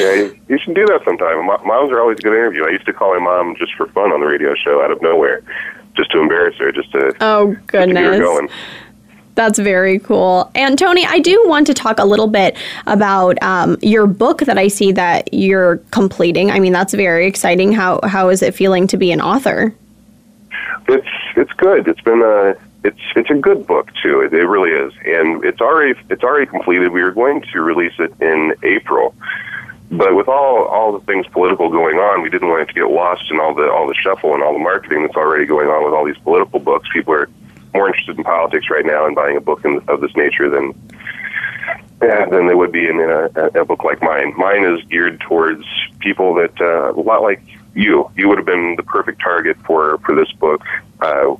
Yeah, you, you should do that sometime. Moms are always a good interview. I used to call my mom just for fun on the radio show out of nowhere, just to embarrass her, just to, oh just to That's very cool. And Tony, I do want to talk a little bit about um, your book that I see that you're completing. I mean, that's very exciting. How how is it feeling to be an author? It's it's good. It's been uh it's it's a good book too. It, it really is, and it's already it's already completed. We were going to release it in April, but with all all the things political going on, we didn't want it to get lost in all the all the shuffle and all the marketing that's already going on with all these political books. People are more interested in politics right now and buying a book in, of this nature than yeah, than they would be in, in a, a book like mine. Mine is geared towards people that uh, a lot like you. You would have been the perfect target for for this book. Uh,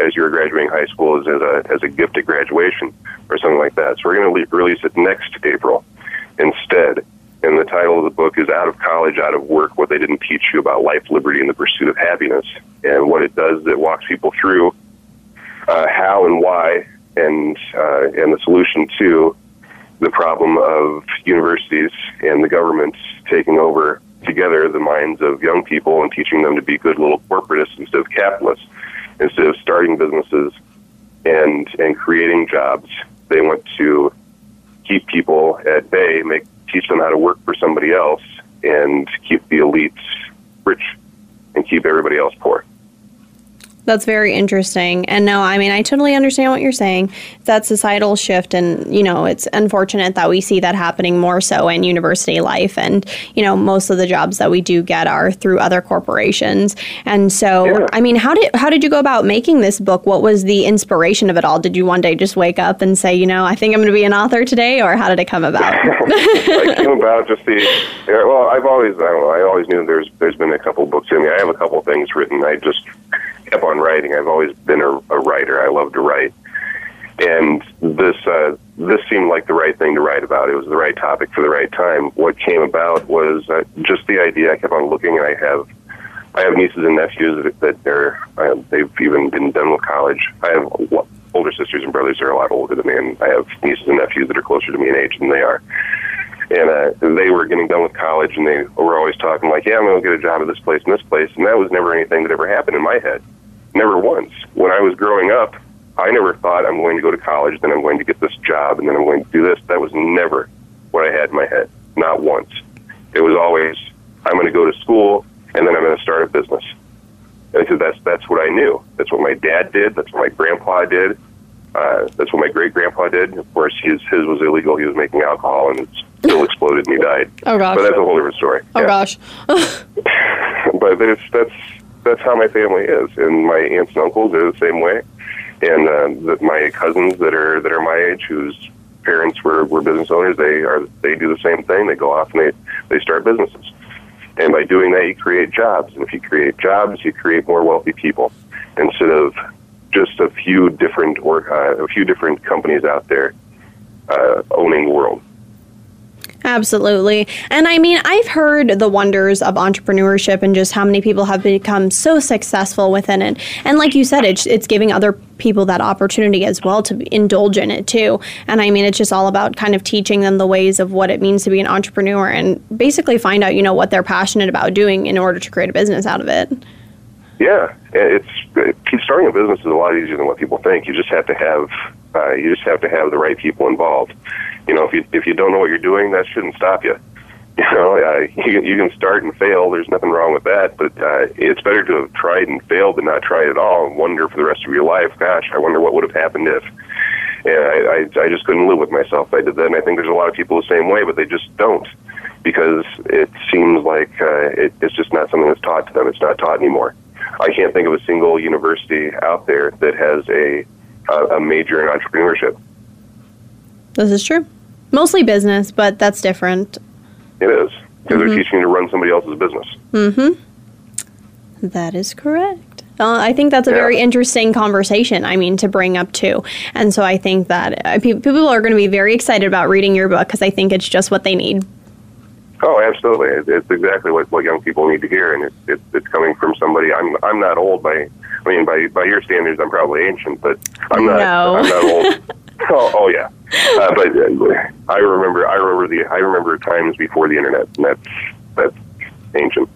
as you were graduating high school as, as a as a gift at graduation or something like that. So we're going to le- release it next April instead. And the title of the book is Out of College, Out of Work What They Didn't Teach You About Life, Liberty, and the Pursuit of Happiness. And what it does is it walks people through uh, how and why and, uh, and the solution to the problem of universities and the government taking over together the minds of young people and teaching them to be good little corporatists instead of capitalists instead of starting businesses and and creating jobs, they want to keep people at bay, make teach them how to work for somebody else, and keep the elites rich and keep everybody else poor. That's very interesting. And no, I mean, I totally understand what you're saying. That societal shift, and, you know, it's unfortunate that we see that happening more so in university life. And, you know, most of the jobs that we do get are through other corporations. And so, yeah. I mean, how did, how did you go about making this book? What was the inspiration of it all? Did you one day just wake up and say, you know, I think I'm going to be an author today? Or how did it come about? it came about just the, well, I've always, I don't know, I always knew there's, there's been a couple books in me. I have a couple things written. I just, kept on writing. I've always been a, a writer. I love to write, and this uh, this seemed like the right thing to write about. It was the right topic for the right time. What came about was uh, just the idea. I kept on looking, and I have I have nieces and nephews that, they're uh, they've even been done with college. I have older sisters and brothers that are a lot older than me, and I have nieces and nephews that are closer to me in age than they are and uh, they were getting done with college, and they were always talking like, "Yeah, I'm going to get a job at this place and this place," and that was never anything that ever happened in my head. Never once. When I was growing up, I never thought I'm going to go to college, then I'm going to get this job, and then I'm going to do this. That was never what I had in my head. Not once. It was always, I'm going to go to school, and then I'm going to start a business. And because that's that's what I knew. That's what my dad did. That's what my grandpa did. Uh, that's what my great grandpa did. Of course, his his was illegal. He was making alcohol, and exploded, and he died. Oh gosh! But that's a whole different story. Oh yeah. gosh! but it's, that's that's how my family is, and my aunts and uncles are the same way, and uh, my cousins that are that are my age, whose parents were, were business owners, they are they do the same thing. They go off and they they start businesses, and by doing that, you create jobs, and if you create jobs, you create more wealthy people instead of just a few different or uh, a few different companies out there uh, owning the world. Absolutely. And I mean, I've heard the wonders of entrepreneurship and just how many people have become so successful within it. And like you said, it's, it's giving other people that opportunity as well to indulge in it too. And I mean, it's just all about kind of teaching them the ways of what it means to be an entrepreneur and basically find out, you know, what they're passionate about doing in order to create a business out of it. Yeah, it's starting a business is a lot easier than what people think. You just have to have uh, you just have to have the right people involved you know, if you if you don't know what you're doing, that shouldn't stop you. You know, uh, you, you can start and fail. There's nothing wrong with that, but uh, it's better to have tried and failed than not tried at all and wonder for the rest of your life. Gosh, I wonder what would have happened if. And I, I, I just couldn't live with myself. I did that, and I think there's a lot of people the same way, but they just don't because it seems like uh, it, it's just not something that's taught to them. It's not taught anymore. I can't think of a single university out there that has a a, a major in entrepreneurship. This is true. Mostly business, but that's different. It is. Because mm-hmm. they're teaching you to run somebody else's business. Mm-hmm. That is correct. Uh, I think that's a yeah. very interesting conversation, I mean, to bring up too. And so I think that uh, people are going to be very excited about reading your book because I think it's just what they need. Oh, absolutely! It's exactly what, what young people need to hear, and it's, it's coming from somebody. I'm I'm not old by I mean by by your standards, I'm probably ancient, but I'm not. No. I'm not old. oh, oh yeah, uh, but uh, I remember I remember the I remember times before the internet, and that's that's ancient.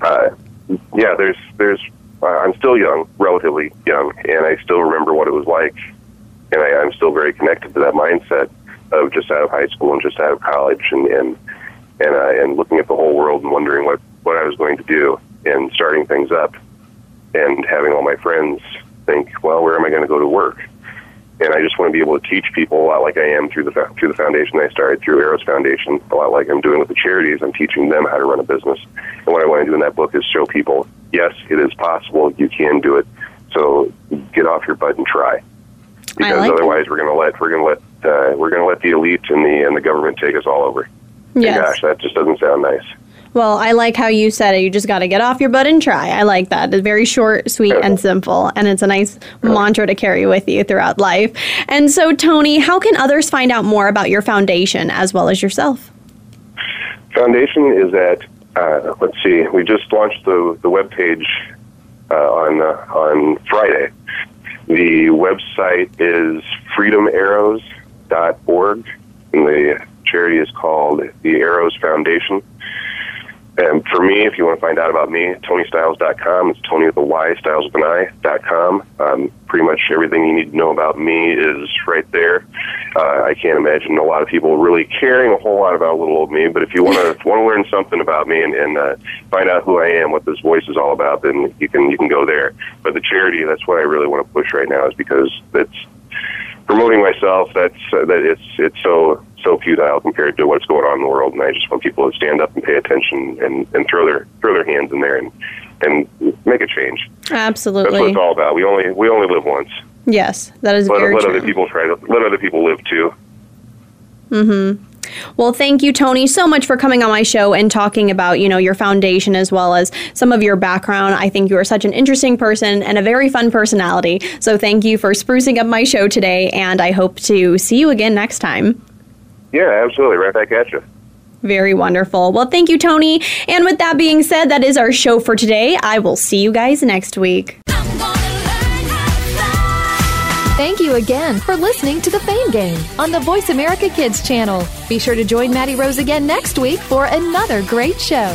Uh, yeah, there's there's uh, I'm still young, relatively young, and I still remember what it was like, and I, I'm still very connected to that mindset of just out of high school and just out of college, and and and, uh, and looking at the whole world and wondering what what I was going to do, and starting things up, and having all my friends think, well, where am I going to go to work? And I just want to be able to teach people a lot like I am through the through the foundation I started through Arrows Foundation, a lot like I'm doing with the charities. I'm teaching them how to run a business. And what I want to do in that book is show people, yes, it is possible. You can do it. So get off your butt and try. Because like otherwise, we're going to let we're going to let uh, we're going to let the elite and the and the government take us all over. Yes. And gosh, that just doesn't sound nice. Well, I like how you said it. You just got to get off your butt and try. I like that. It's very short, sweet, and simple. And it's a nice mantra to carry with you throughout life. And so, Tony, how can others find out more about your foundation as well as yourself? Foundation is at uh, let's see, we just launched the the web page uh, on uh, on Friday. The website is freedomarrows.org, and the charity is called the Arrows Foundation. And for me, if you want to find out about me, TonyStiles.com. It's Tony with a Y, Stiles with an I, dot com. Um, pretty much everything you need to know about me is right there. Uh, I can't imagine a lot of people really caring a whole lot about little old me, but if you want to want to learn something about me and, and uh, find out who I am, what this voice is all about, then you can you can go there. But the charity, that's what I really want to push right now, is because it's promoting myself. That's uh, that it's it's so so futile compared to what's going on in the world, and I just want people to stand up and pay attention and, and throw their throw their hands in there and and make a change. Absolutely. That's what it's all about. We only we only live once. Yes, that is let, very let true. other people try to let other people live too. Mm-hmm. Well, thank you, Tony, so much for coming on my show and talking about, you know, your foundation as well as some of your background. I think you are such an interesting person and a very fun personality. So thank you for sprucing up my show today, and I hope to see you again next time. Yeah, absolutely. Right back at you. Very wonderful. Well, thank you, Tony. And with that being said, that is our show for today. I will see you guys next week. Thank you again for listening to the Fame Game on the Voice America Kids channel. Be sure to join Maddie Rose again next week for another great show.